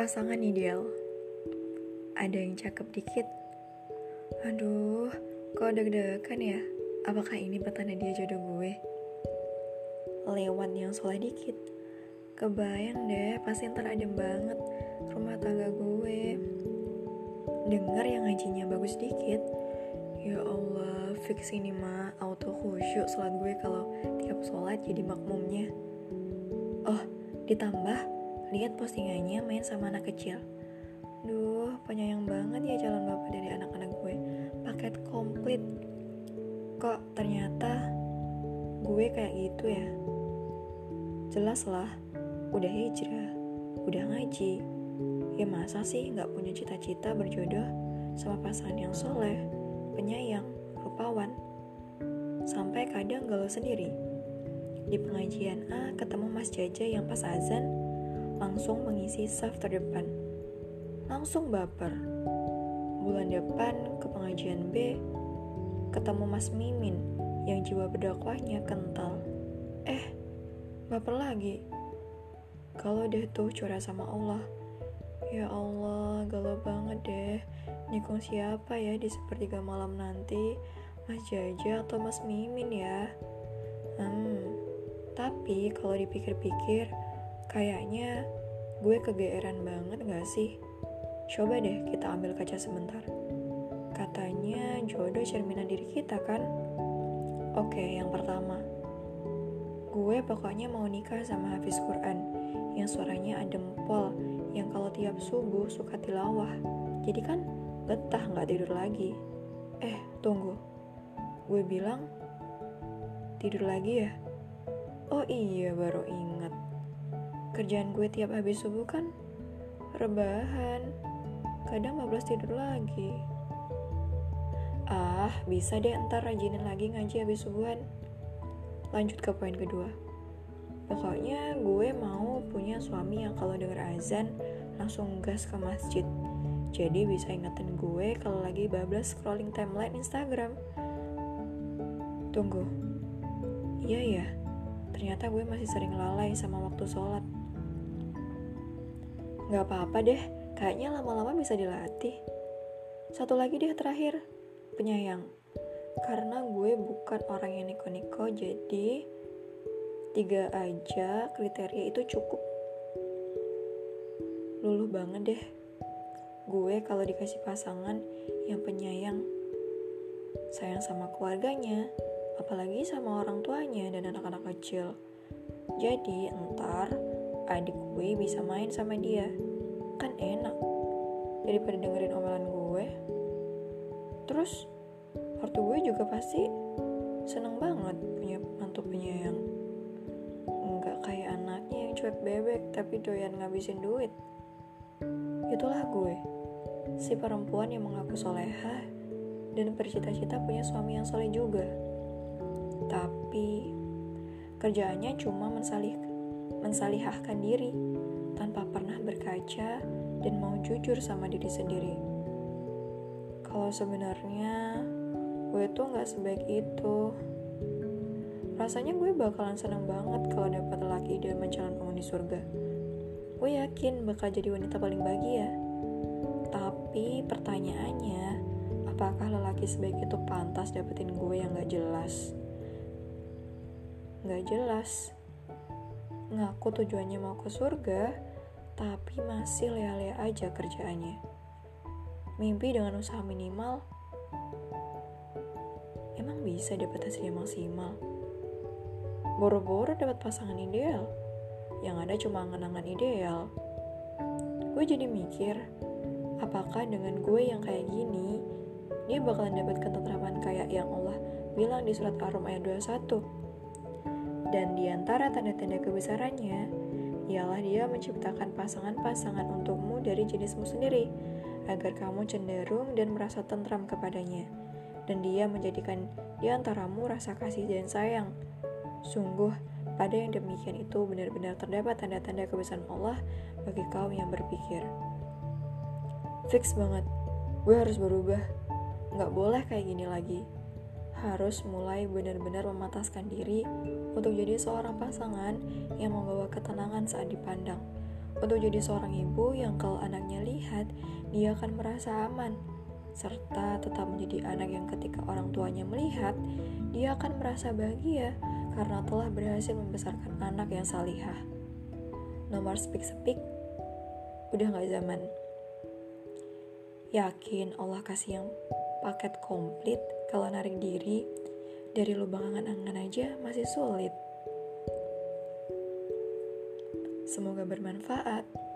Pasangan ideal. Ada yang cakep dikit. Aduh, kok deg-degan ya? Apakah ini petanda dia jodoh gue? Lewat yang soleh dikit. Kebayang deh, pasti ntar adem banget rumah tangga gue. Dengar yang ngajinya bagus dikit. Ya Allah, fix ini mah auto khusyuk sholat gue kalau tiap sholat jadi makmumnya. Oh, ditambah lihat postingannya main sama anak kecil. Duh, penyayang banget ya calon bapak dari anak-anak gue. Paket komplit. Kok ternyata gue kayak gitu ya? Jelas lah, udah hijrah, udah ngaji. Ya masa sih nggak punya cita-cita berjodoh sama pasangan yang soleh, penyayang, rupawan. Sampai kadang galau sendiri di pengajian A ketemu Mas Jaja yang pas azan langsung mengisi saf terdepan. Langsung baper. Bulan depan ke pengajian B ketemu Mas Mimin yang jiwa berdakwahnya kental. Eh, baper lagi. Kalau deh tuh curah sama Allah. Ya Allah, galau banget deh. Nikung siapa ya di sepertiga malam nanti? Mas Jaja atau Mas Mimin ya? Hmm, tapi kalau dipikir-pikir, kayaknya gue kegeeran banget gak sih? Coba deh kita ambil kaca sebentar. Katanya jodoh cerminan diri kita kan? Oke, yang pertama. Gue pokoknya mau nikah sama Hafiz Quran yang suaranya adem pol, yang kalau tiap subuh suka tilawah. Jadi kan betah gak tidur lagi. Eh, tunggu. Gue bilang tidur lagi ya? Oh iya, baru ingat. Kerjaan gue tiap habis subuh kan rebahan. Kadang 15 tidur lagi. Ah, bisa deh ntar rajinin lagi ngaji habis subuhan. Lanjut ke poin kedua. Pokoknya gue mau punya suami yang kalau denger azan langsung gas ke masjid. Jadi bisa ingetin gue kalau lagi bablas scrolling timeline Instagram. Tunggu. Iya ya, ternyata gue masih sering lalai sama waktu sholat. Gak apa-apa deh, kayaknya lama-lama bisa dilatih. Satu lagi deh terakhir, penyayang. Karena gue bukan orang yang niko-niko, jadi tiga aja kriteria itu cukup. Luluh banget deh. Gue kalau dikasih pasangan yang penyayang, sayang sama keluarganya, apalagi sama orang tuanya dan anak-anak kecil. Jadi entar adik gue bisa main sama dia. Kan enak. Daripada dengerin omelan gue. Terus ortu gue juga pasti seneng banget punya mantu penyayang. Enggak kayak anaknya yang cuek bebek tapi doyan ngabisin duit. Itulah gue. Si perempuan yang mengaku soleha dan bercita-cita punya suami yang soleh juga tapi kerjaannya cuma mensalih, mensalihahkan diri tanpa pernah berkaca dan mau jujur sama diri sendiri. Kalau sebenarnya gue tuh nggak sebaik itu. Rasanya gue bakalan senang banget kalau dapat laki dan calon penghuni surga. Gue yakin bakal jadi wanita paling bahagia. Tapi pertanyaannya, apakah lelaki sebaik itu pantas dapetin gue yang gak jelas? Gak jelas. Ngaku tujuannya mau ke surga, tapi masih lea-lea aja kerjaannya. Mimpi dengan usaha minimal, emang bisa dapat hasil yang maksimal. Boro-boro dapat pasangan ideal, yang ada cuma angan-angan ideal. Gue jadi mikir, apakah dengan gue yang kayak gini, dia bakalan dapat ketentraman kayak yang Allah bilang di surat Ar-Rum ayat 21 dan di antara tanda-tanda kebesarannya, ialah dia menciptakan pasangan-pasangan untukmu dari jenismu sendiri, agar kamu cenderung dan merasa tentram kepadanya. Dan dia menjadikan di antaramu rasa kasih dan sayang. Sungguh, pada yang demikian itu benar-benar terdapat tanda-tanda kebesaran Allah bagi kaum yang berpikir. Fix banget, gue harus berubah. Nggak boleh kayak gini lagi harus mulai benar-benar memataskan diri untuk jadi seorang pasangan yang membawa ketenangan saat dipandang, untuk jadi seorang ibu yang kalau anaknya lihat, dia akan merasa aman, serta tetap menjadi anak yang ketika orang tuanya melihat, dia akan merasa bahagia karena telah berhasil membesarkan anak yang salihah. Nomor speak-speak, udah gak zaman. Yakin Allah kasih yang paket komplit kalau narik diri dari lubang angan-angan aja masih sulit. Semoga bermanfaat.